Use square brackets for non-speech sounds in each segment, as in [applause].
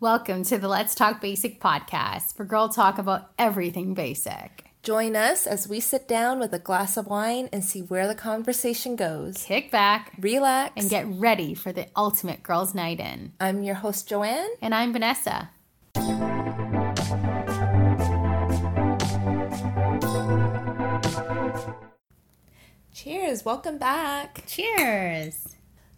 Welcome to the Let's Talk Basic podcast, where girl talk about everything basic. Join us as we sit down with a glass of wine and see where the conversation goes. Kick back Relax. and get ready for the ultimate girls' night in. I'm your host, Joanne. And I'm Vanessa. Cheers. Welcome back. Cheers.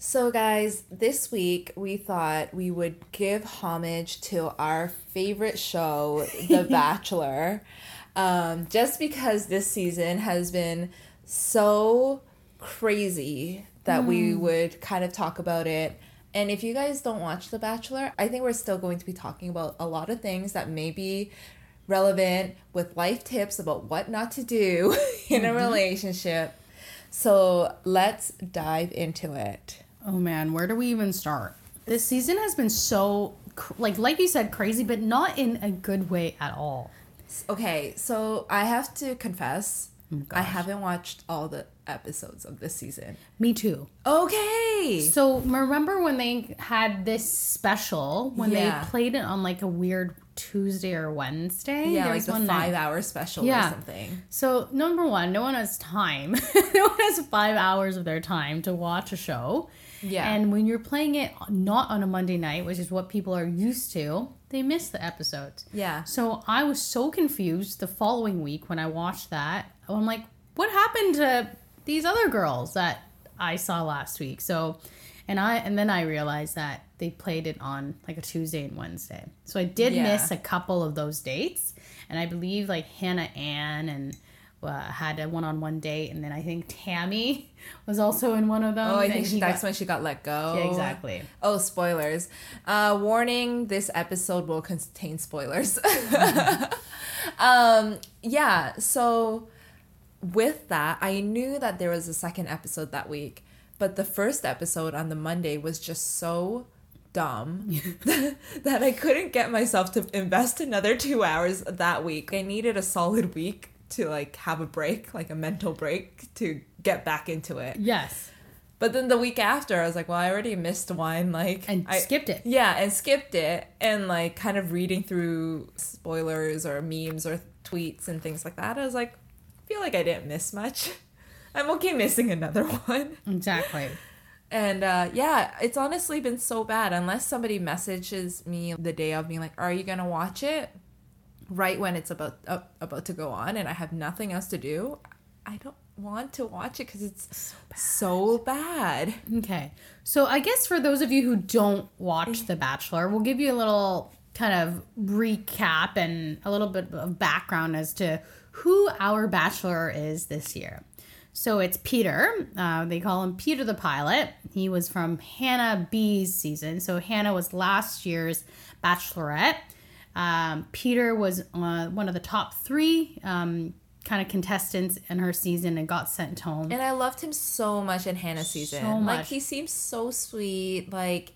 So, guys, this week we thought we would give homage to our favorite show, The [laughs] Bachelor, um, just because this season has been so crazy that we would kind of talk about it. And if you guys don't watch The Bachelor, I think we're still going to be talking about a lot of things that may be relevant with life tips about what not to do [laughs] in a relationship. So let's dive into it. Oh man, where do we even start? This season has been so, like, like you said, crazy, but not in a good way at all. Okay, so I have to confess, oh, I haven't watched all the episodes of this season. Me too. Okay. So remember when they had this special when Yeah. they played it on like a weird Tuesday or Wednesday? Yeah, There like the one night. five hour special Yeah. or something. So number one, no one has time. [laughs] no one has five hours of their time to watch a show. Yeah. And when you're playing it not on a Monday night, which is what people are used to, they miss the episodes. Yeah. So I was so confused the following week when I watched that. I'm like, what happened to these other girls that I saw last week? So and I and then I realized that they played it on like a Tuesday and Wednesday. So I did Yeah. miss a couple of those dates. And I believe like Hannah Ann and uh, had a one-on-one date, and then I think Tammy [laughs] was also in one of them. Oh, I think he that's got- when she got let go. Yeah, exactly. Oh, spoilers. Uh, warning this episode will contain spoilers. [laughs] um, yeah, so with that, I knew that there was a second episode that week, but the first episode on the Monday was just so dumb [laughs] that I couldn't get myself to invest another two hours that week. I needed a solid week to like have a break, like a mental break to get back into it. Yes, But then the week after, I was like, well, I already missed one. Like, and I, skipped it. Yeah, and skipped it. And like, kind of reading through spoilers or memes or tweets and things like that. I was like, I feel like I didn't miss much. [laughs] I'm okay missing another [laughs] one. Exactly. And uh, yeah, it's honestly been so bad. Unless somebody messages me the day of being like, "Are you gonna watch it?" Right when it's about uh, about to go on, and I have nothing else to do, I don't want to watch it because it's so bad. Okay. So I guess for those of you who don't watch The Bachelor, we'll give you a little kind of recap and a little bit of background as to who our Bachelor is this year. So it's Peter. Uh, they call him Peter the Pilot. He was from Hannah B's season. So Hannah was last year's Bachelorette. Um, Peter was uh, one of the top three um, kind of contestants in her season and got sent home. And I loved him so much in Hannah's season. So Like he seems so sweet, like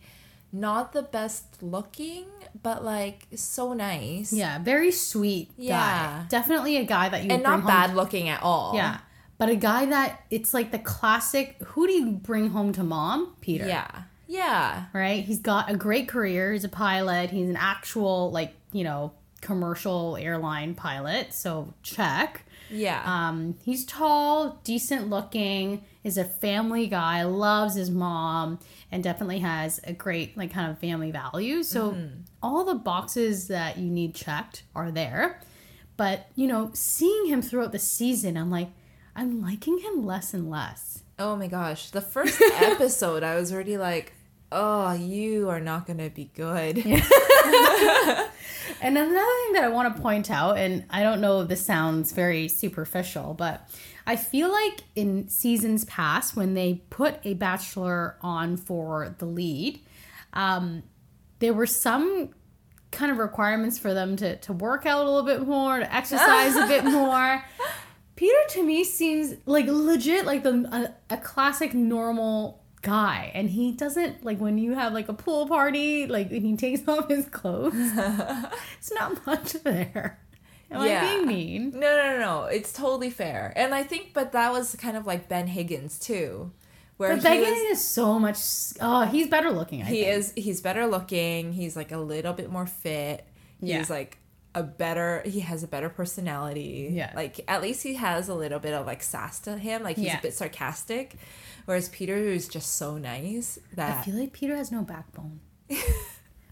not the best looking, but like so nice. Yeah, very sweet Yeah. guy. Definitely a guy that you And not bad looking at all. Yeah, but a guy that it's like the classic. Who do you bring home to mom? Peter. Yeah. Yeah. Right. He's got a great career. He's a pilot. He's an actual like you know commercial airline pilot. So check. Yeah. Um, he's tall, decent looking, is a family guy, loves his mom, and definitely has a great like kind of family values. So all the boxes that you need checked are there. But you know, seeing him throughout the season, I'm like, I'm liking him less and less. oh my gosh. The first [laughs] episode I was already like, Oh, you are not gonna be good. [laughs] And another thing that I want to point out, and I don't know if this sounds very superficial, but I feel like in seasons past, when they put a bachelor on for the lead, um, there were some kind of requirements for them to, to work out a little bit more, to exercise a bit [laughs] more. Peter to me seems like legit like the a, a classic normal guy and he doesn't like when you have like a pool party like when he takes [laughs] off his clothes [laughs] it's not much there am Yeah. i being mean No, no, no, no. It's totally fair. And I think, but that was kind of like Ben Higgins too. Where But Megan was- is so much. Oh, he's better looking. I he think. is he's better looking he's like a little bit more fit he's like a better he has a better personality Yeah. like at least he has a little bit of like sass to him like he's Yeah. a bit sarcastic whereas peter is just so nice that I feel like Peter has no backbone. [laughs]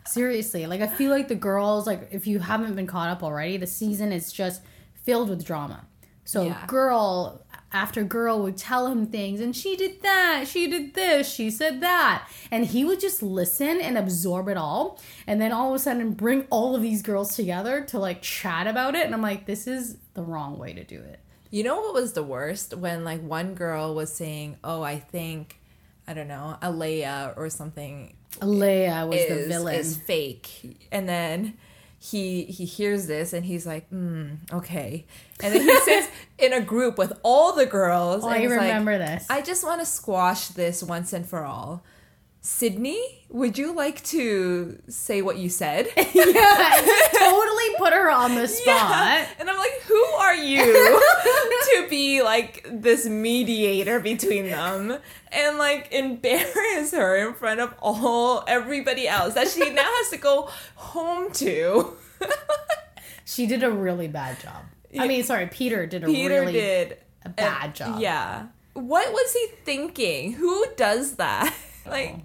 Seriously, like I feel like the girls, like if you haven't been caught up already, the season is just filled with drama. So Yeah. girl after girl would tell him things, and she did that, she did this, she said that, and he would just listen and absorb it all, and then all of a sudden bring all of these girls together to like chat about it, and I'm like, this is the wrong way to do it. you know what was the worst when like one girl was saying oh i think i don't know alayah or something Alayah was the villain. is fake and then he he hears this and he's like mm, okay and then he [laughs] sits in a group with all the girls oh, and I he's like, remember this. I just want to squash this once and for all. Sydney, would you like to say what you said? [laughs] yeah, totally put her on the [laughs] spot. And I'm like, who are you [laughs] to be like this mediator between them and like embarrass her in front of all everybody else that she now has to go home to? She did a really bad job. I mean, sorry, Peter did a Peter really did a bad job. Yeah. What was he thinking? Who does that? Like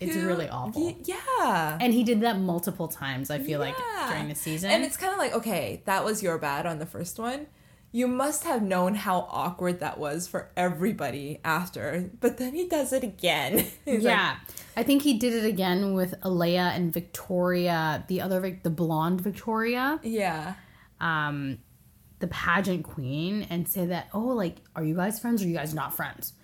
It's who- really awful. Yeah. And he did that multiple times, I feel like, during the season. And it's kind of like, okay, that was your bad on the first one. You must have known how awkward that was for everybody after. But then he does it again. [laughs] He's like, yeah. I think he did it again with Alayah and Victoria, the other, Vic- the blonde Victoria, yeah. um, the pageant queen, and say that, oh, like, are you guys friends or are you guys not friends?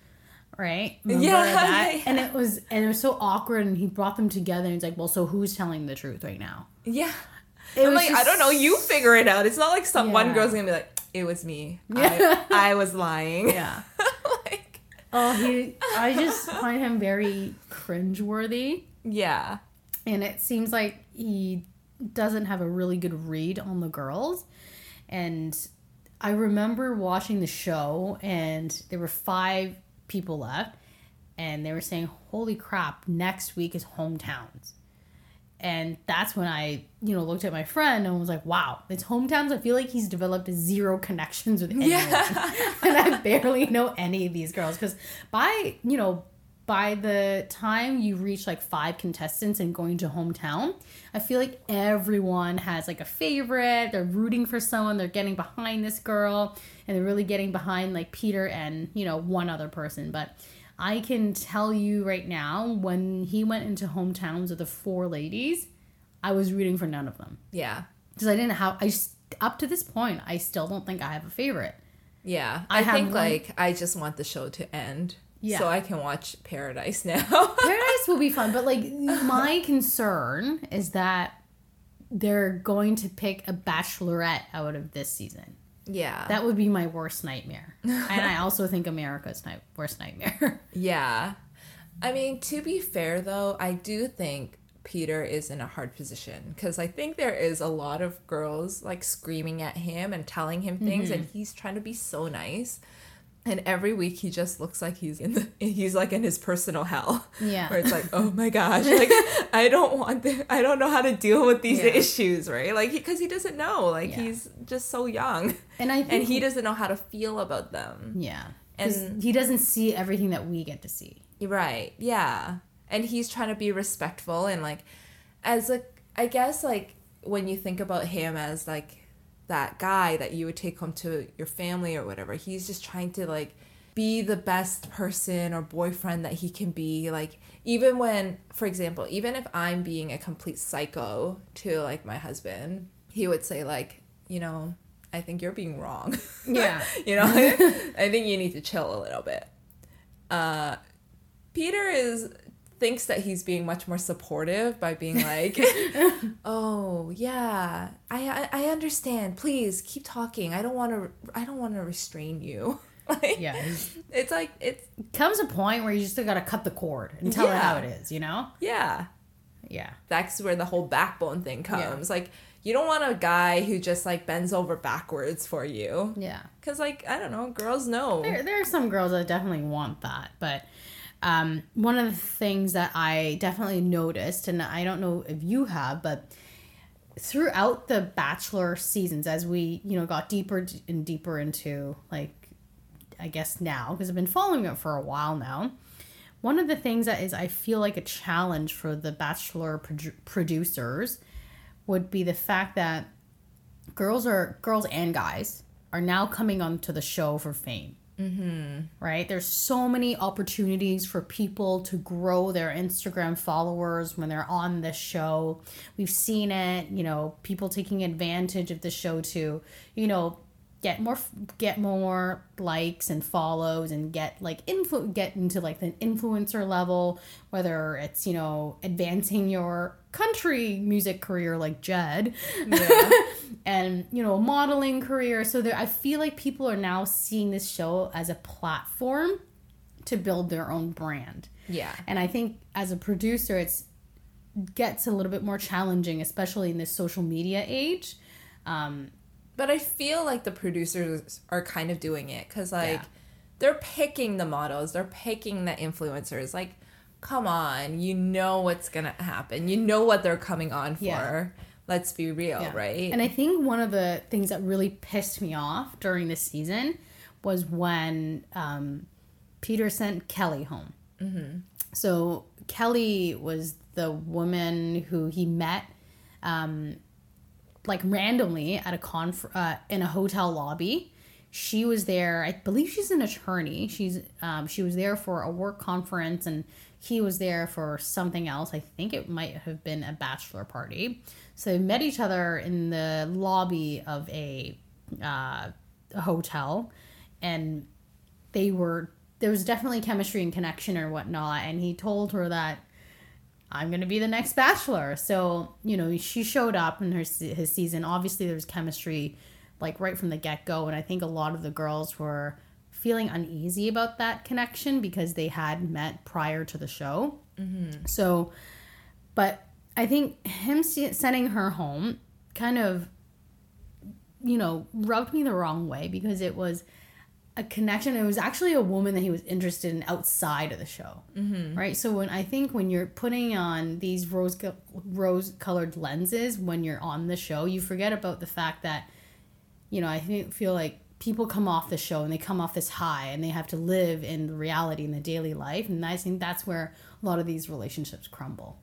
Right? Remember Yeah, that? yeah, yeah. And it was, and it was so awkward. And he brought them together. And he's like, well, so who's telling the truth right now? Yeah. It I'm was like, I don't know. You figure it out. It's not like some one girl's gonna be like, it was me. Yeah. I, I was lying. Yeah. [laughs] like, Oh, he. I just find him very cringeworthy, yeah. and it seems like he doesn't have a really good read on the girls. And I remember watching the show, and there were five people left, and they were saying, "Holy crap! Next week is hometowns." And that's when I, you know, looked at my friend and was like, "Wow, it's hometowns." I feel like he's developed zero connections with anyone Yeah. [laughs] and I barely know any of these girls because by you know by the time you reach like five contestants and going to hometown, I feel like everyone has like a favorite. They're rooting for someone. They're getting behind this girl, and they're really getting behind like Peter and you know one other person. But I can tell you right now, when he went into hometowns with the four ladies, I was rooting for none of them Yeah. because I didn't have. I just up to this point, I still don't think I have a favorite. Yeah. I I, think one- like I just want the show to end. Yeah. So I can watch Paradise now. [laughs] Paradise will be fun, but like [laughs] my concern is that they're going to pick a bachelorette out of this season. yeah. That would be my worst nightmare. and I also [laughs] think America's night worst nightmare. Yeah. I mean, to be fair though, I do think Peter is in a hard position because I think there is a lot of girls like screaming at him and telling him things, and mm-hmm. he's trying to be so nice. And every week he just looks like he's in the he's like in his personal hell. Yeah. Where it's like, oh my gosh, like [laughs] I don't want the, I don't know how to deal with these Yeah. issues, right? Like because he, doesn't know, like Yeah. he's just so young, and I think and he doesn't know how to feel about them. yeah And- he doesn't see everything that we get to see. Right. Yeah. And he's trying to be respectful and like as a I guess like when you think about him as like that guy that you would take home to your family or whatever, he's just trying to like be the best person or boyfriend that he can be like even when for example, even if I'm being a complete psycho to like my husband, he would say like, you know, I think you're being wrong. [laughs] Yeah. you know, I think you need to chill a little bit. Uh, Peter is thinks that he's being much more supportive by being like, [laughs] "Oh yeah, I I, I understand. Please keep talking. I don't want to. I don't want to restrain you." [laughs] like, Yeah, it's like it comes a point where you just got to cut the cord and tell it how it is. You know? yeah. Yeah. That's where the whole backbone thing Yeah. comes. Like you don't want a guy who just like bends over backwards for you. Yeah. Cause like I don't know, girls know. There, there are some girls that definitely want that, but um, one of the things that I definitely noticed, and I don't know if you have, but throughout the Bachelor seasons, as we you know got deeper and deeper into like, I guess now because I've been following it for a while now. One of the things that is I feel like a challenge for the Bachelor produ- producers would be the fact that girls are girls and guys are now coming onto the show for fame. Mm-hmm. Right? There's so many opportunities for people to grow their Instagram followers when they're on the show. We've seen it, you know, people taking advantage of the show to, you know, get more get more likes and follows and get like influ- get into like the influencer level whether it's you know advancing your country music career like Jed yeah. [laughs] and you know modeling career so there I feel like people are now seeing this show as a platform to build their own brand yeah and I think as a producer it's gets a little bit more challenging especially in this social media age um, but I feel like the producers are kind of doing it because, like, yeah. they're picking the models, they're picking the influencers. Like, come on, you know what's gonna happen. You know what they're coming on for. Yeah. Let's be real, yeah. right? And I think one of the things that really pissed me off during this season was when um, Peter sent Kelley home. Mm-hmm. So Kelley was the woman who he met um, like randomly at a conf uh, in a hotel lobby. She was there. I believe she's an attorney. She's um, she was there for a work conference, and he was there for something else. I think it might have been a bachelor party. So they met each other in the lobby of a, uh, a hotel, and they were there was definitely chemistry and connection or whatnot. And he told her that I'm gonna be the next bachelor. So you know, she showed up in her his season. Obviously, there was chemistry, like right from the get go, and I think a lot of the girls were feeling uneasy about that connection because they had met prior to the show. Mm-hmm. So, but I think him sending her home kind of, you know, rubbed me the wrong way because it was a connection. It was actually a woman that he was interested in outside of the show, mm-hmm. right? So when I think when you're putting on these rose rose colored lenses when you're on the show, you forget about the fact that, you know, I think, feel like people come off the show and they come off this high and they have to live in the reality in the daily life, and I think that's where a lot of these relationships crumble.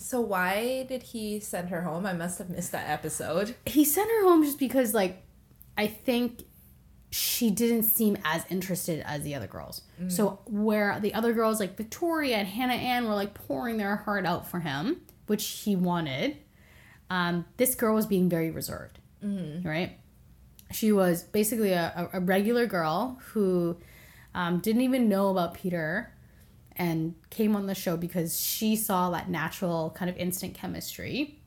So why did he send her home? I must have missed that episode. He sent her home just because like I think she didn't seem as interested as the other girls. Mm. So where the other girls like Victoria and Hannah Ann were like pouring their heart out for him, which he wanted, um, this girl was being very reserved. Mm. Right? She was basically a, a regular girl who um, didn't even know about Peter and came on the show because she saw that natural kind of instant chemistry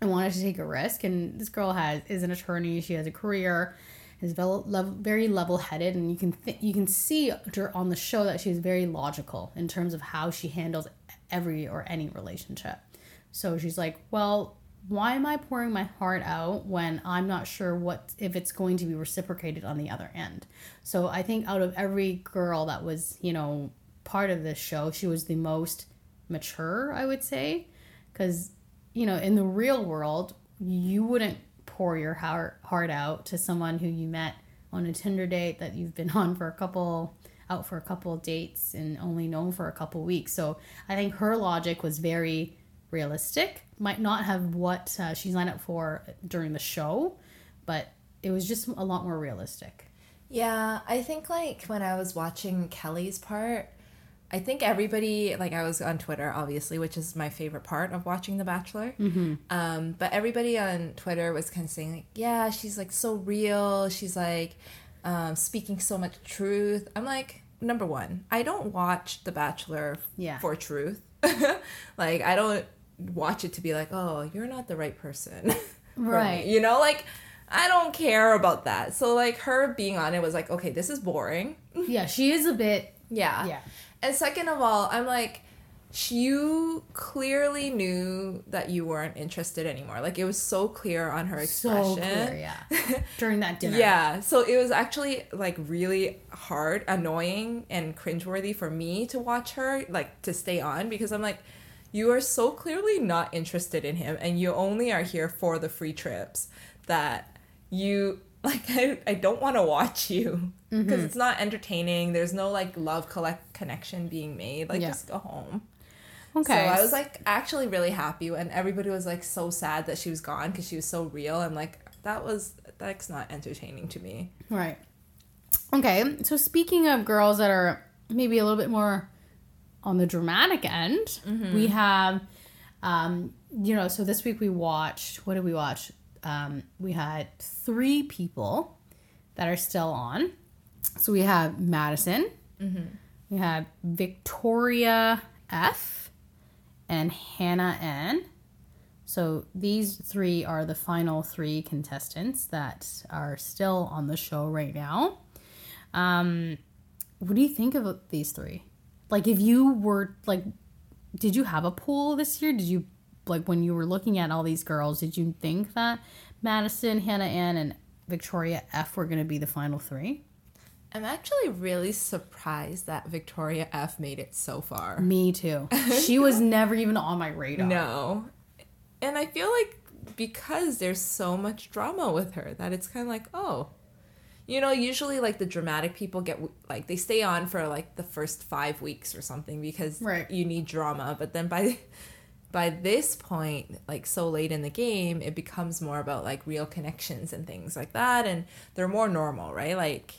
and wanted to take a risk. And this girl has is an attorney. She has a career is very level headed, and you can th- you can see on the show that she's very logical in terms of how she handles every or any relationship. So she's like, well, why am I pouring my heart out when I'm not sure what if it's going to be reciprocated on the other end? So I think out of every girl that was, you know, part of this show, she was the most mature, I would say, cuz you know, in the real world, you wouldn't pour your heart heart out to someone who you met on a Tinder date that you've been [laughs] on for a couple out for a couple dates and only known for a couple weeks. So I think her logic was very realistic. Might not have what uh, she signed up for during the show, but it was just a lot more realistic. Yeah, I think like when I was watching Kelley's part, I think everybody, like I was on Twitter, obviously, which is my favorite part of watching The Bachelor. Mm-hmm. Um, but everybody on Twitter was kind of saying, like, yeah, she's like so real. She's like um, speaking so much truth. I'm like, number one, I don't watch The Bachelor yeah. for truth. [laughs] like, I don't watch it to be like, oh, you're not the right person. [laughs] right. You know, like, I don't care about that. So, like, her being on it was like, okay, this is boring. [laughs] Yeah, she is a bit. Yeah. Yeah. And second of all, I'm like, you clearly knew that you weren't interested anymore. Like it was so clear on her expression. So clear, yeah. [laughs] During that dinner. Yeah, so it was actually like really hard, annoying, and cringeworthy for me to watch her, like to stay on because I'm like, you are so clearly not interested in him, and you only are here for the free trips that you [laughs] like. I, I don't want to watch you because it's not entertaining. There's no like love collect connection being made. Like Yeah. just go home. Okay. So I was like actually really happy and everybody was like so sad that she was gone because she was so real. I'm like, that was that's not entertaining to me. Right. Okay. So speaking of girls that are maybe a little bit more on the dramatic end, we have, um, you know, so this week we watched. What did we watch? Um, we had three people that are still on. So we have Madison. We have Victoria F. and Hannah Ann So these three are the final three contestants that are still on the show right now. Um, what do you think of these three? Like, if you were like, did you have a pool this year? Did you like when you were looking at all these girls? Did you think that Madison, Hannah Ann, and Victoria F were going to be the final three? I'm actually really surprised that Victoria F made it so far. Me too. [laughs] She was never even on my radar. No. And I feel like because there's so much drama with her that it's kind of like, oh. You know, usually like the dramatic people get like they stay on for like the first 5 weeks or something because Right. you need drama, but then by by this point, like so late in the game, it becomes more about like real connections and things like that and they're more normal, right? Like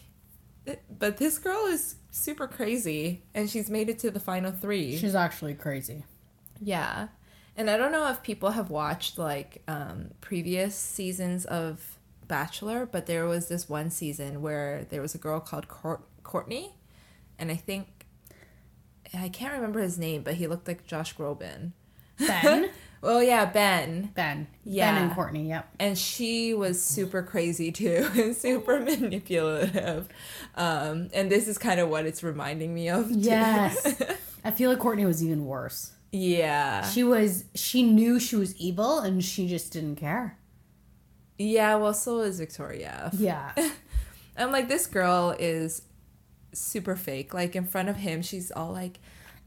but this girl is super crazy and she's made it to the final 3. She's actually crazy. Yeah. And I don't know if people have watched like um, previous seasons of Bachelor, but there was this one season where there was a girl called Court- Courtney, and I think I can't remember his name, but he looked like Josh Groban. Ben? [laughs] Well, yeah, Ben. ben. Yeah. Ben and Courtney, yep. And she was super crazy too, [laughs] and super manipulative. Um, and this is kind of what it's reminding me of. Too. Yes. [laughs] I feel like Courtney was even worse. yeah. She was she knew she was evil and she just didn't care. Yeah, well, so is Victoria. Yeah. I'm like, this girl is super fake. Like in front of him, she's all like,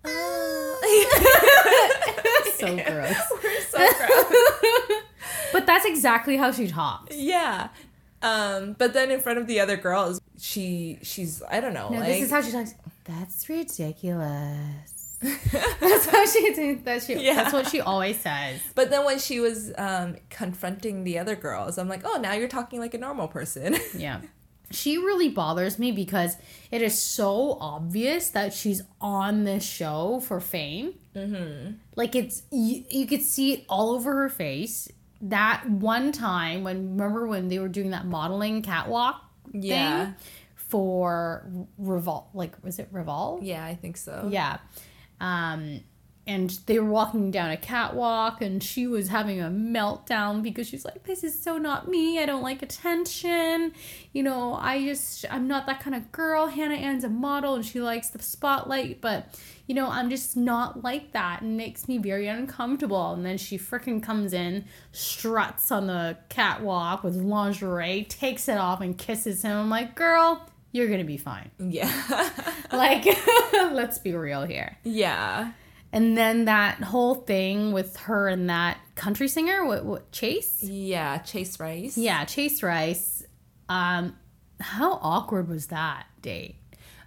"Ah." [laughs] so gross. We're so gross. But that's exactly how she talks. yeah. Um, but then in front of the other girls, she she's I don't know, No, like this is how she talks. That's ridiculous. [laughs] that's how she that she Yeah. that's what she always says. but then when she was um confronting the other girls, I'm like, oh, now you're talking like a normal person. [laughs] Yeah. She really bothers me because it is so obvious that she's on this show for fame. Mm-hmm. Like it's you, you could see it all over her face. That one time when remember when they were doing that modeling catwalk Yeah. thing for Revol like was it Revol? yeah, I think so. Yeah. Um, and they were walking down a catwalk, and she was having a meltdown because she's like, This is so not me. I don't like attention. You know, I just, I'm not that kind of girl. Hannah Ann's a model and she likes the spotlight, but, you know, I'm just not like that. And makes me very uncomfortable. And then she freaking comes in, struts on the catwalk with lingerie, takes it off, and kisses him. I'm like, Girl, you're gonna be fine. Yeah. [laughs] Like, [laughs] let's be real here. yeah. And then that whole thing with her and that country singer, what, what Chase? Yeah, Chase Rice. Yeah, Chase Rice. Um, how awkward was that date?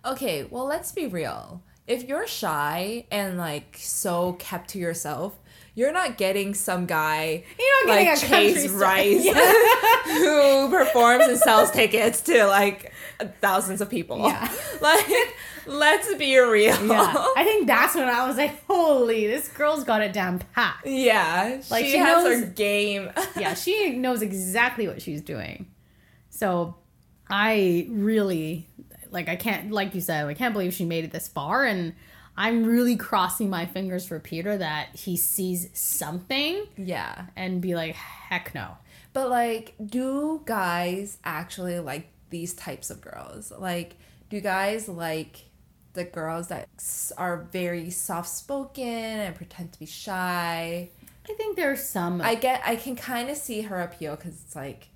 Okay, well, let's be real. If you're shy and like so kept to yourself, you're not getting some guy You're not getting like a Chase. Rice [laughs] [laughs] who performs and sells tickets to like thousands of people. Yeah. [laughs] Like, let's be real. Yeah, I think that's when I was like, "Holy, this girl's got it down pat." Yeah, Like, she, she has knows- her game. [laughs] Yeah, she knows exactly what she's doing. So, I really like. I can't, like you said, I can't believe she made it this far, and I'm really crossing my fingers for Peter that he sees something yeah. and be like, "Heck no." But like, do guys actually like these types of girls? Like, do guys like the girls that are very soft spoken and pretend to be shy. I think there's some. I get I can kind of see her appeal because it's like,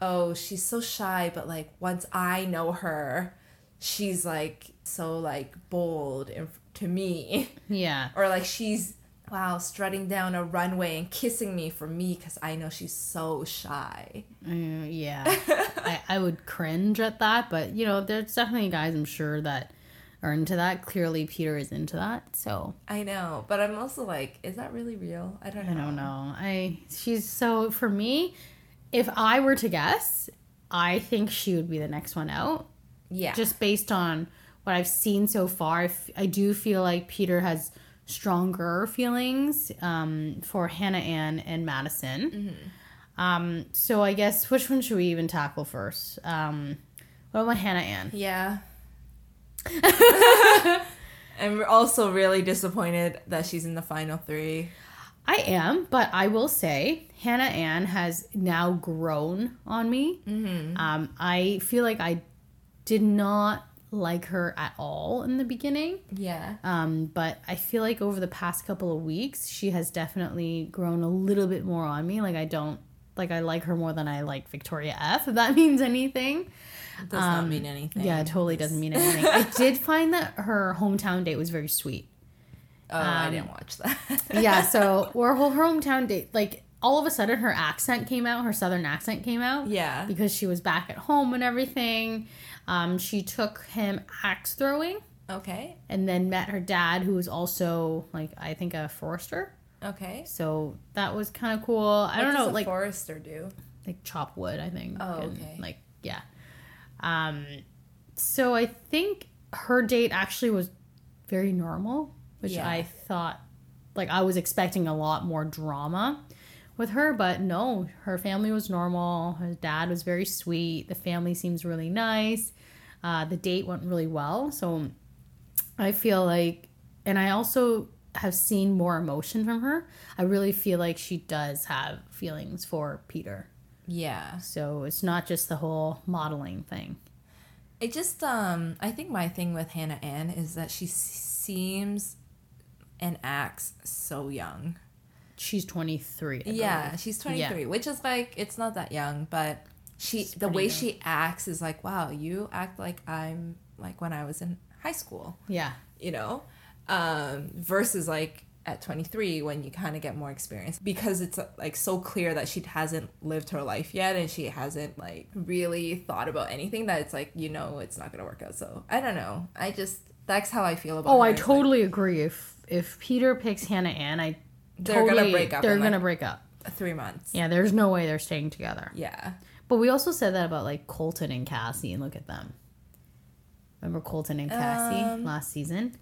oh, she's so shy, but like once I know her, she's like so like bold in, to me, [laughs] yeah. or like she's wow strutting down a runway and kissing me for me because I know she's so shy. Mm, yeah. [laughs] I, I would cringe at that, but you know, there's definitely guys I'm sure that are into that. Clearly, Peter is into that, so I know, but I'm also like, is that really real? I don't know. I don't know. I she's so for me, if I were to guess, I think she would be the next one out. Yeah, Just based on what I've seen so far, I, f- I do feel like Peter has stronger feelings um, for Hannah Ann and Madison. Um, so I guess which one should we even tackle first? Um, what about Hannah Ann? Yeah. [laughs] I'm also really disappointed that she's in the final three. I am, but I will say Hannah Ann has now grown on me. Mm-hmm. Um, I feel like I did not like her at all in the beginning. Yeah. Um, but I feel like over the past couple of weeks, she has definitely grown a little bit more on me. Like I don't like I like her more than I like Victoria F. If that [laughs] means anything. It does not mean anything. Yeah, it totally doesn't mean anything. I [laughs] did find that her hometown date was very sweet. Oh, I didn't watch that. [laughs] yeah, so or her hometown date, like all of a sudden her accent came out, her southern accent came out. Yeah. Because she was back at home and everything. Um, she took him axe throwing okay. and then met her dad, who was also like I think a forester. Okay. So that was kind of cool. I don't What know, a like forester do? like chop wood, I think. Oh, and, okay. Like yeah. Um, so I think her date actually was very normal, which Yeah. I thought like I was expecting a lot more drama with her, but no, her family was normal. Her dad was very sweet. The family seems really nice. Uh, the date went really well. So I feel like, and I also have seen more emotion from her. I really feel like she does have feelings for Peter. Yeah. So it's not just the whole modeling thing. It just um I think my thing with Hannah Ann is that she seems and acts so young. She's 23. I Yeah, believe. she's 23, which is like it's not that young, but she She's the way young. she acts is like, wow, you act like I'm like when I was in high school, Yeah. you know? Um versus like at 23 when you kind of get more experience because it's like so clear that she hasn't lived her life yet and she hasn't like really thought about anything that it's like you know it's not going to work out so i don't know i just that's how i feel about it. Oh, her. I It's like, totally agree. If if Peter picks Hannah Ann, I They're gonna totally, break up They're gonna like- break up. three months Yeah, there's no way they're staying together. yeah But we also said that about like Colton and Cassie, and look at them. Remember Colton and Cassie Um, last season?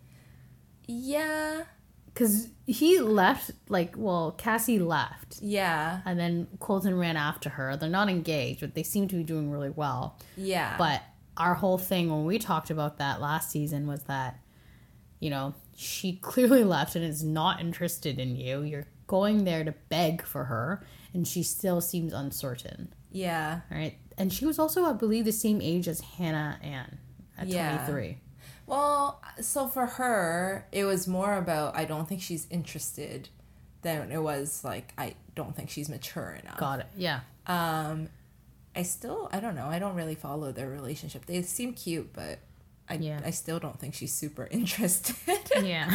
Yeah Because he left, like, well, Cassie left, yeah and then Colton ran after her. They're not engaged, but they seem to be doing really well. yeah But our whole thing when we talked about that last season was that, you know, she [laughs] clearly left and is not interested in you. You're going there to beg for her, and she still seems uncertain. yeah All right. And she was also, I believe, the same age as Hannah Ann at Yeah. 23. Well so for her it was more about i don't think she's interested than it was like i don't think she's mature enough Got it. Yeah. Um, I still I don't know. I don't really follow their relationship. They seem cute, but I Yeah. I still don't think she's super [laughs] interested. Yeah. [laughs] [laughs]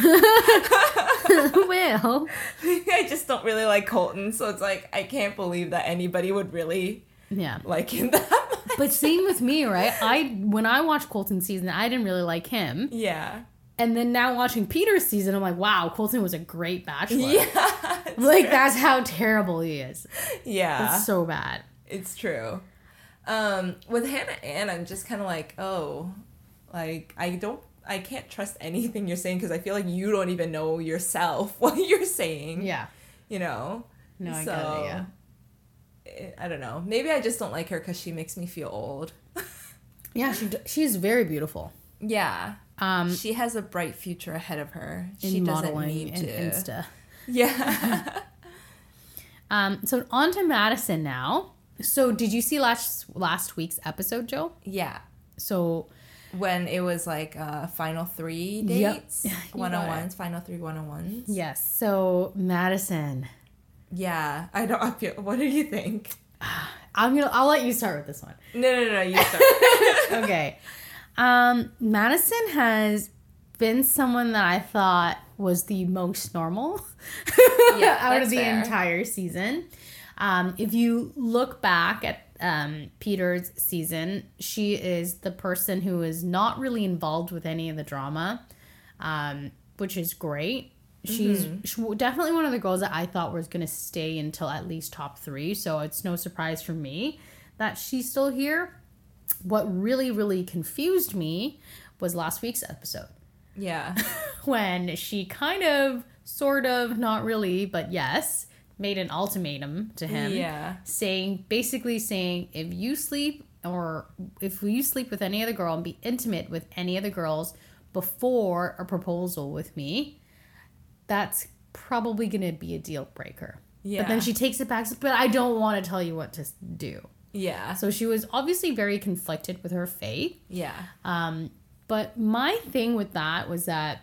well, I just don't really like Colton, so it's like I can't believe that anybody would really yeah. like him that. But same with me, right? I when I watched Colton's season, I didn't really like him. Yeah. And then now watching Peter's season, I'm like, wow, Colton was a great bachelor. Yeah. [laughs] Like that's how terrible he is. Yeah. It's so bad. It's true. Um, with Hannah Ann, I'm just kind of like, oh, like I don't, I can't trust anything you're saying because I feel like you don't even know yourself [laughs] what you're saying. Yeah. You know. No, I So, get it. Yeah. I don't know. Maybe I just don't like her because she makes me feel old. [laughs] Yeah, she she's very beautiful. Yeah. Um, She has a bright future ahead of her. in She doesn't modeling need and to. Insta. [laughs] Yeah. [laughs] Um, so on to Madison now. So did you see last last week's episode, Joe? yeah. So when it was like uh, final three dates, one on ones, final three one on ones. Yes. So Madison, Yeah, I don't. I feel. What do you think? I'm gonna. I'll let you start with this one. No, no, no. You start. [laughs] okay. Um, Madison has been someone that I thought was the most normal [laughs] Yeah, out of the fair. entire season. Um, if you look back at um, Peter's season, she is the person who is not really involved with any of the drama, um, which is great. She's Mm-hmm. she's definitely one of the girls that I thought was going to stay until at least top three. So it's no surprise for me that she's still here. What really, really confused me was last week's episode yeah. [laughs] when she kind of, sort of, not really, but yes, made an ultimatum to him Yeah. saying basically saying if you sleep or if you sleep with any other girl and be intimate with any other girls before a proposal with me, that's probably going to be a deal breaker. Yeah. But then she takes it back, but I don't want to tell you what to do. Yeah. So she was obviously very conflicted with her fate. Yeah. Um, but my thing with that was that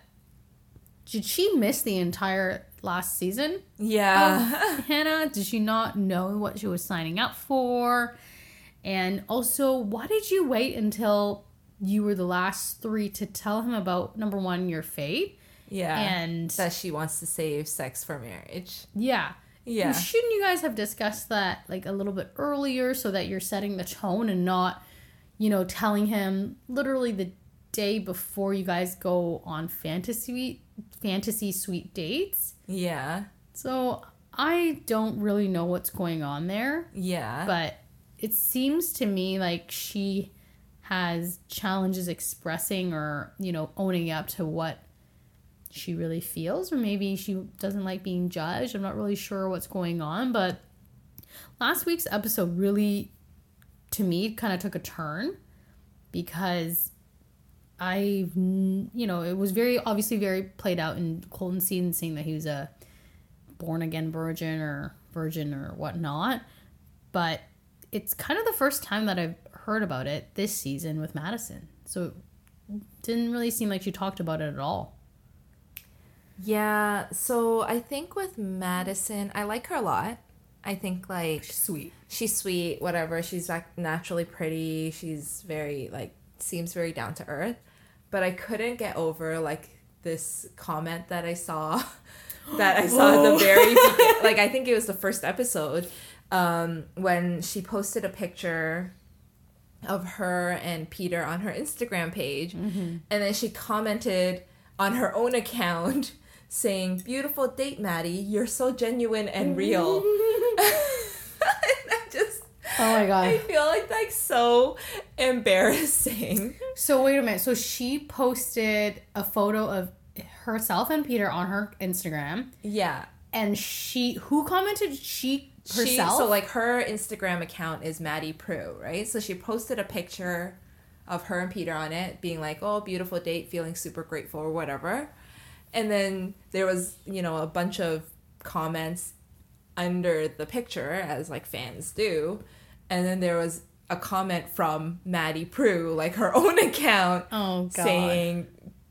did she miss the entire last season? Yeah. Hannah, did she not know what she was signing up for? And also, why did you wait until you were the last three to tell him about number one, your fate? Yeah. And that she wants to save sex for marriage. yeah. Yeah. Shouldn't you guys have discussed that like a little bit earlier so that you're setting the tone and not, you know, telling him literally the day before you guys go on fantasy fantasy suite dates? Yeah. So I don't really know what's going on there, Yeah. but it seems to me like she has challenges expressing or, you know, owning up to what she really feels, or maybe she doesn't like being judged. I'm not really sure what's going on, but last week's episode really, to me, kind of took a turn because I, you know, it was very obviously very played out in Colton's scene, saying that he was a born again virgin or virgin or whatnot. But it's kind of the first time that I've heard about it this season with Madison. So it didn't really seem like she talked about it at all. Yeah, so I think with Madison, I like her a lot. I think like she's Sweet. she's sweet, whatever. She's like naturally pretty. She's very like seems very down to earth. But I couldn't get over like this comment that I saw [laughs] that I saw at the very [laughs] like I think it was the first episode um when she posted a picture of her and Peter on her Instagram page and then she commented on her own account saying beautiful date Maddie you're so genuine and real [laughs] and I just Oh my god. I feel like that's so embarrassing So wait a minute. So she posted a photo of herself and Peter on her Instagram, yeah and she who commented she She, herself. so like her Instagram account is Maddie Prue, right? So she posted a picture of her and Peter on it, being like, "Oh, beautiful date, feeling super grateful or whatever." And then there was, you know, a bunch of comments under the picture as like fans do. And then there was a comment from Maddie Prue, like her [laughs] own account, oh god. saying,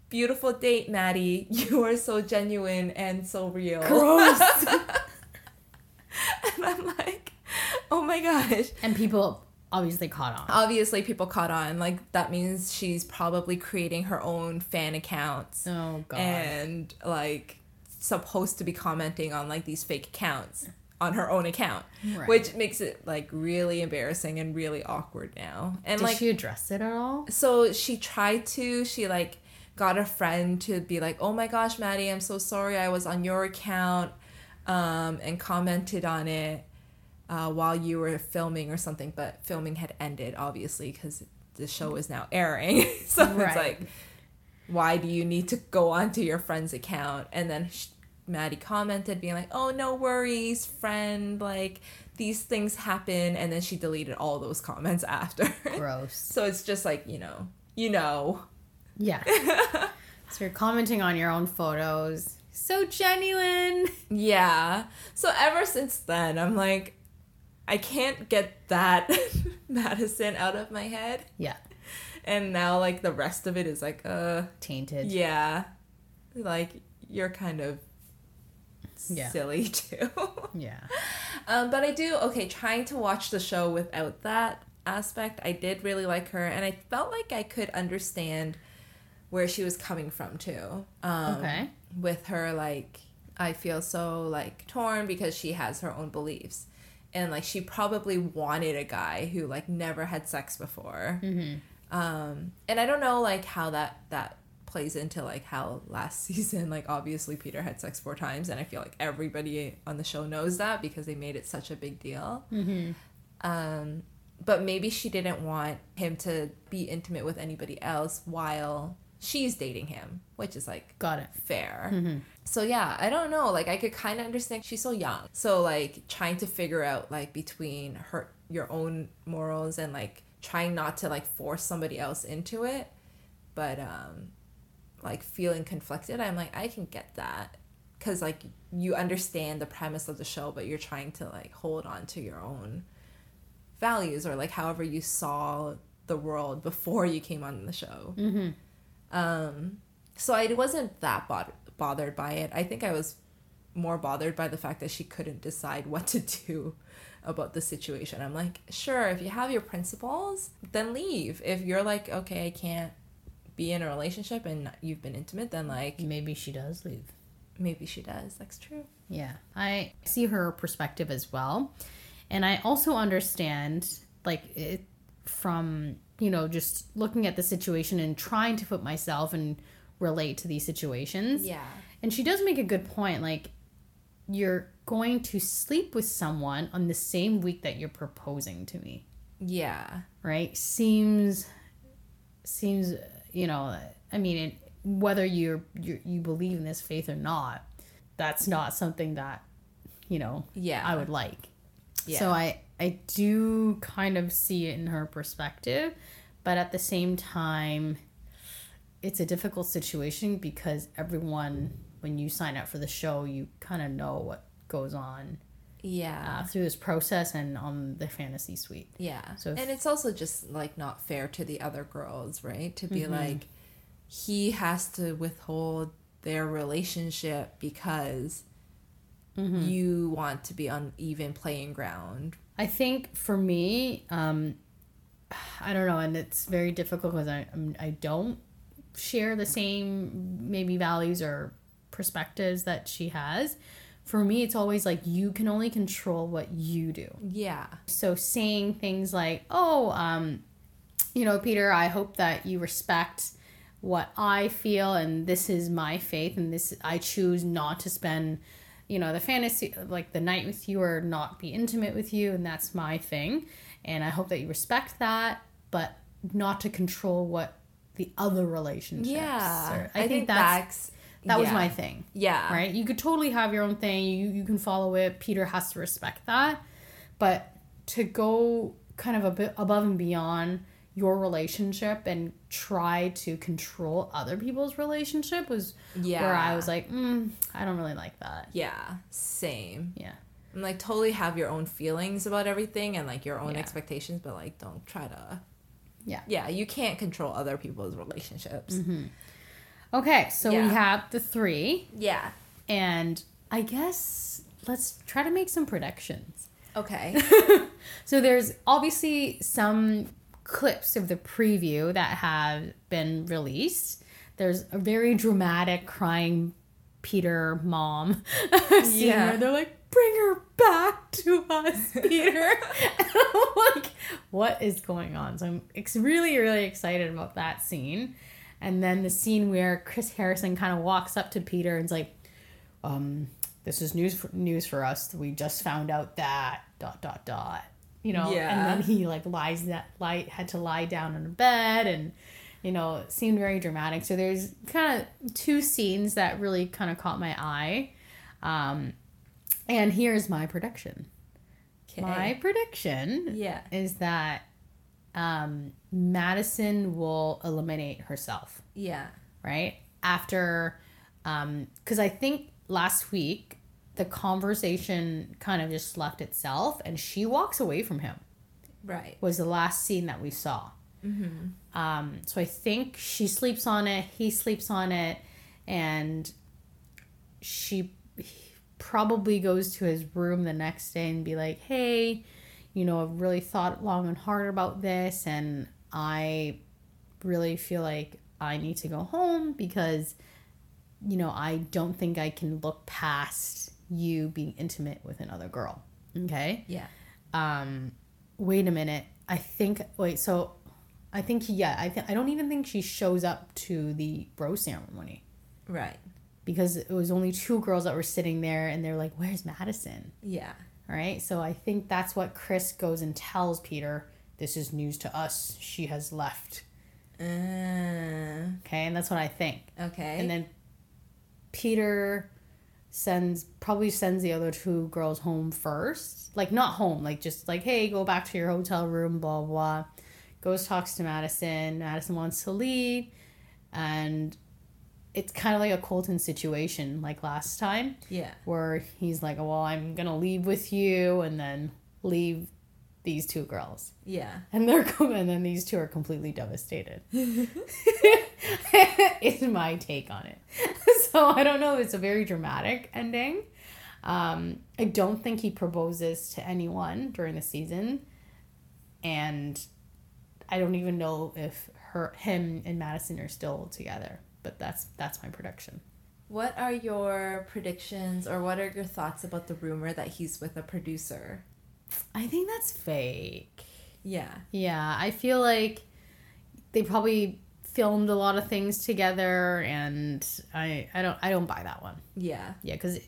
"Beautiful date, Maddie. You are so genuine and so real." Gross. [laughs] And I'm like, oh my gosh. and people obviously caught on. Obviously, people caught on. Like, that means she's probably creating her own fan accounts Oh god. and, like, supposed to be commenting on, like, these fake accounts on her own account, Right. which makes it, like, really embarrassing and really awkward now. And, Did like, she address it at all? so she tried to, she, like, got a friend to be like, oh my gosh, Maddie, I'm so sorry I was on your account um, and commented on it uh, while you were filming or something, but filming had ended, obviously, because the show is now airing. [laughs] so Right. it's like, why do you need to go onto your friend's account? And then sh- Maddie commented, being like, oh, no worries, friend, like, these things happen. And then she deleted all those comments [laughs] after. Gross. so it's just like, you know, you know. Yeah. [laughs] so you're commenting on your own photos. So genuine. Yeah. So ever since then, I'm like, I can't get that [laughs] Madison out of my head. Yeah. and now like the rest of it is like uh Tainted. yeah like you're kind of Yeah. silly [laughs] too Yeah. um but i do okay trying to watch the show without that aspect i did really like her and i felt like i could understand where she was coming from too um Okay. with her like i feel so like torn because she has her own beliefs and like she probably wanted a guy who like never had sex before. Um and i don't know like how that that plays into like how last [laughs] season like obviously peter had sex four times and i feel like everybody on the show knows that because they made it such a big deal. Um but maybe she didn't want him to be intimate with anybody else while she's dating him which is like Got it. fair. So yeah, I don't know. Like I could kind of understand she's so young. So like trying to figure out like between her your own morals and like trying not to like force somebody else into it, but um like feeling conflicted. I'm like I can get that cuz like you understand the premise of the show, but you're trying to like hold on to your own values or like however you saw the world before you came on the show. Um, so I wasn't that bod- bothered by it. I think I was more bothered by the fact that she couldn't decide [laughs] what to do about the situation. I'm like, sure, if you have your principles, then leave. If you're like, okay, I can't be in a relationship and you've been intimate, then like Maybe she does leave. maybe she does. That's true. Yeah, I see her perspective as well. And I also understand, like, it from, you know, just looking at the situation and trying to put myself and relate to these situations. Yeah. And she does make a good point. Like, you're going to sleep with someone on the same week that you're proposing to me, Yeah. right? Seems, seems, you know, I mean, it, whether you're, you you believe in this faith or not, that's not something that, you know, Yeah. I would like. Yeah. So I I do kind of see it in her perspective, but at the same time it's a difficult situation because everyone when you sign up for the show, you kind of know what goes on Yeah. uh, through this process and on the fantasy suite. Yeah. So if- and it's also just like not fair to the other girls, right? To be Mm-hmm. like he has to withhold their relationship because Mm-hmm. you want to be on even playing ground. I think for me, um, I don't know, and it's very difficult because I I'm, don't share the same maybe values or perspectives that she has. For me, it's always like you can only control what you do. Yeah. So saying things like, "Oh, um, you know, Peter, I hope that you respect what I feel, and this is my faith, and this I choose not to spend, you know, the fantasy like the night with you or not be intimate with you, and that's my thing, and I hope that you respect that, but not to control what the other relationships. Yeah. are. I, think, that's, that was yeah. my thing Yeah. right? You could totally have your own thing. You you can follow it. Peter has to respect that, but to go kind of a bit above and beyond your relationship and try to control other people's relationship was Yeah. where I was like, mm, I don't really like that. Yeah. Same. Yeah, And like totally have your own feelings about everything and like your own Yeah. expectations, but like don't try to Yeah. Yeah, you can't control other people's relationships. Okay, so Yeah. we have the three, Yeah. and I guess let's try to make some predictions. Okay. [laughs] So there's obviously some clips of the preview that have been released. There's a very dramatic crying Peter mom [laughs] scene Yeah. where they're like, "Bring her back to us, [laughs] Peter." like, "What is going on?" So I'm ex- really, really excited about that scene. And then the scene where Chris Harrison kind of walks up to Peter and's like, um, this is news for, news for us. We just found out that dot dot dot. You know, Yeah. and then he like lies that light had to lie down on a bed and you know, it seemed very dramatic. So there's kind of two scenes that really kind of caught my eye. Um, and here's my prediction. Okay. My prediction Yeah. is that um, Madison will eliminate herself Yeah. right? After, because I think last week the conversation kind of just left itself and she walks away from him, Right. was the last scene that we saw. Um, so I think she sleeps on it, he sleeps on it, and she probably goes to his room the next day and be like, hey, you know, I've really thought long and hard about this, and I really feel like I need to go home because, you know, I don't think I can look past you being intimate with another girl. Okay. Yeah. Um, wait a minute. I think, wait, so I think, yeah, I, th- I don't even think she shows up to the rose ceremony Right. because it was only two girls that were sitting there and they're like, where's Madison? Yeah. All right. So I think that's what Chris goes and tells Peter. This is news to us. She has left. Uh, Okay. And that's what I think. okay. And then Peter sends, probably sends the other two girls home first. Like, not home, like just like, hey, go back to your hotel room, blah, blah. Goes, talks to Madison. Madison wants to leave. And it's kind of like a Colton situation, like last time yeah. where he's like, "Well, I'm gonna leave with you," and then leave these two girls, Yeah. and they're [laughs] and then these two are completely devastated. [laughs] [laughs] is my take on it. [laughs] So I don't know. It's a very dramatic ending. Um, I don't think he proposes to anyone during the season, and I don't even know if her, him, and Madison are still together. But that's that's my prediction. What are your predictions or what are your thoughts about the rumor that he's with a producer? I think that's fake. Yeah. Yeah, I feel like they probably filmed a lot of things together and I I don't I don't buy that one. Yeah. Yeah, cuz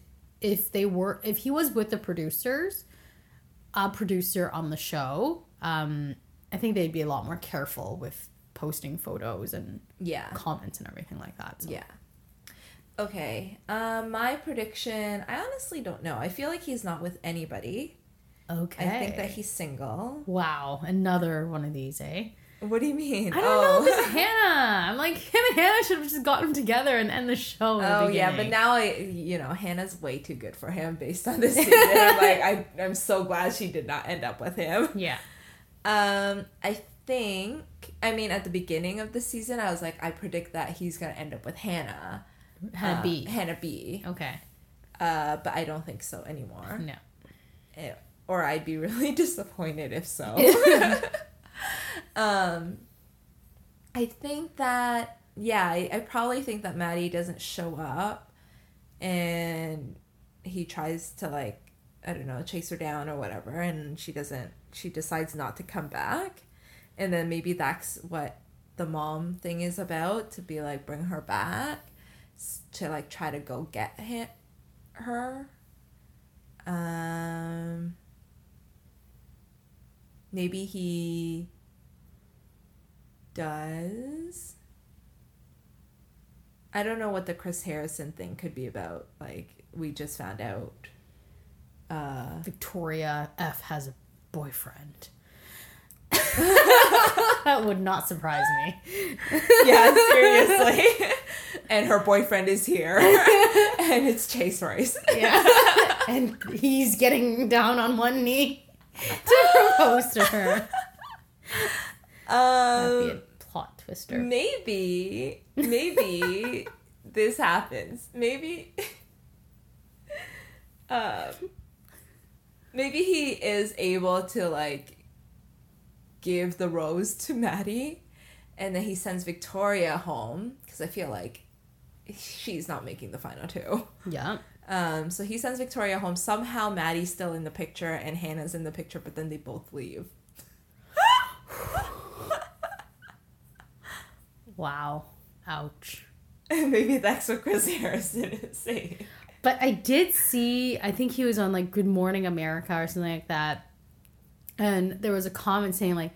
if they were if he was with the producers, a producer on the show, um I think they'd be a lot more careful with posting photos and Yeah. comments and everything like that. So. Yeah. Okay. Um, my prediction, I honestly don't know. I feel like he's not with anybody. Okay. I think that he's single. Wow, another one of these, eh? What do you mean? I don't know, because Hannah. I'm like, him and Hannah should have just gotten together and end the show. in the Oh yeah, but now I, you know, Hannah's way too good for him based on this season. I'm [laughs] like, I, I'm so glad she did not end up with him. Yeah. Um, I think, I mean, at the beginning of the season, I was like, I predict that he's gonna end up with Hannah. Hannah Uh, B. Hannah B. Okay. Uh, but I don't think so anymore. No. Eh, Or I'd be [laughs] really disappointed if so. [laughs] [laughs] um, I think that yeah, I, I probably think that Maddie doesn't show up, and he tries to like I don't know chase her down or whatever, and she doesn't. She decides not to come back, and then maybe that's what the mom thing is about to be like bring her back to like try to go get him, her. Um, maybe he does. I don't know what the Chris Harrison thing could be about. Like we just found out. Uh, Victoria F has a boyfriend. [laughs] that would not surprise me. yeah, seriously. and her boyfriend is here, and it's Chase Rice. Yeah. [laughs] and he's getting down on one knee to propose to her. [laughs] That'd be Um, a plot twister. maybe, maybe [laughs] this happens. Maybe, [laughs] um, maybe he is able to like give the rose to Maddie, and then he sends Victoria home because I feel like she's not making the final two. Yeah. Um, so he sends Victoria home. Somehow Maddie's still in the picture and Hannah's in the picture, but then they both leave. [laughs] Wow. Ouch. [laughs] Maybe that's what Chris Harrison is saying. But I did see, I think he was on like Good Morning America or something like that. And there was a comment saying, like,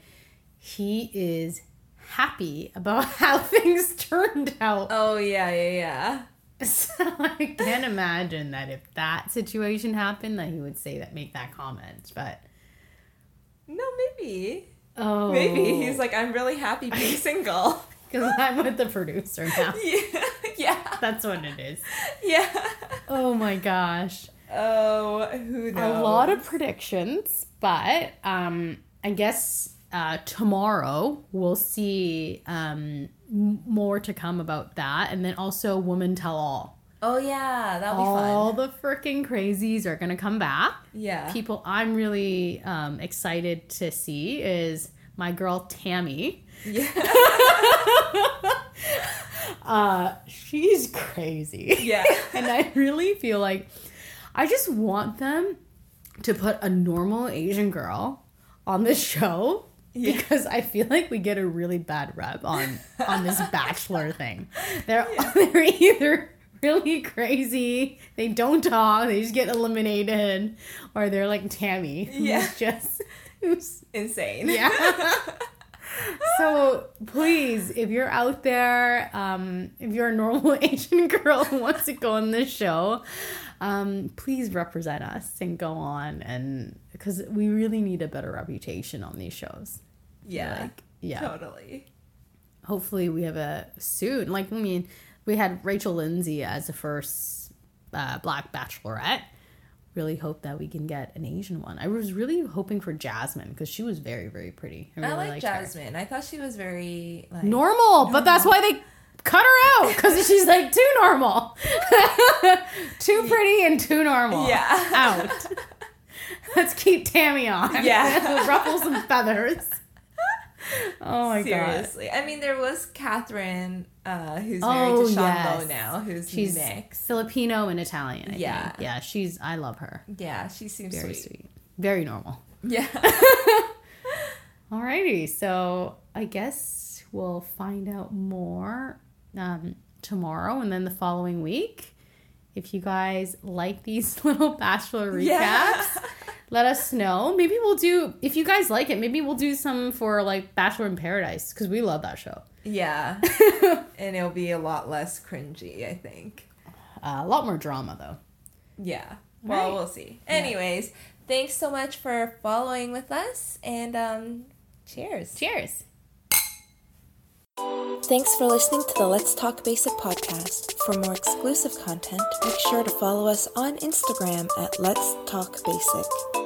he is happy about [laughs] how things turned out. Oh yeah, yeah, yeah. [laughs] So I can't imagine that if that situation happened, that he would say that, make that comment. But No, maybe. oh, Maybe he's like, I'm really happy being [laughs] single. because I'm with the producer now. [laughs] yeah, yeah, That's what it is. yeah. Oh my gosh. Oh, who knows? a lot of predictions, but um, I guess uh, tomorrow we'll see um, more to come about that, and then also Woman Tell All. Oh yeah, that'll be All the freaking crazies are gonna come back. Yeah. People I'm really um, excited to see is my girl Tammy. yeah. [laughs] Uh, she's crazy. Yeah. [laughs] and I really feel like I just want them to put a normal Asian girl on this show Yeah. [laughs] because I feel like we get a really bad rep on on this [laughs] bachelor thing. They're [laughs] they're either really crazy, they don't talk, they just get eliminated, or they're like Tammy, who's Yeah. just who's Insane. yeah. so please, if you're out there, um, if you're a normal Asian girl who wants to go on this show, um, please represent us and go on and because we really need a better reputation on these shows. Yeah. Like, yeah. Totally. Hopefully we have a soon. Like I mean, we had Rachel Lindsay as the first uh, black bachelorette. Really hope that we can get an Asian one. I was really hoping for Jasmine because she was very, very pretty. I really like liked her. Jasmine. I thought she was very like normal, but that's why they cut her out because [laughs] she's like too normal, [laughs] too [laughs] pretty and too normal. Yeah. out. [laughs] Let's keep Tammy on. Yeah. [laughs] ruffle some feathers. [laughs] Oh my god, Seriously. I mean, there was Catherine, uh, who's married Oh, to Sean yes. Lowe now, who's she's mixed. Filipino and Italian. I Yeah. think. yeah, she's. I love her. Yeah, she seems Very sweet. sweet. Very normal. Yeah. Alrighty, so I guess we'll find out more um, tomorrow and then the following week. If you guys like these little bachelor recaps, Yeah. Let us know. Maybe we'll do if you guys like it. Maybe we'll do some for like Bachelor in Paradise because we love that show. yeah. [laughs] and it'll be a lot less cringy, I think. Uh, a lot more drama though. Yeah. Well, Right. we'll see. Anyways, thanks so much for following with us and um cheers. Cheers. Thanks for listening to the Let's Talk Basic podcast. For more exclusive content, make sure to follow us on Instagram at Let's Talk Basic.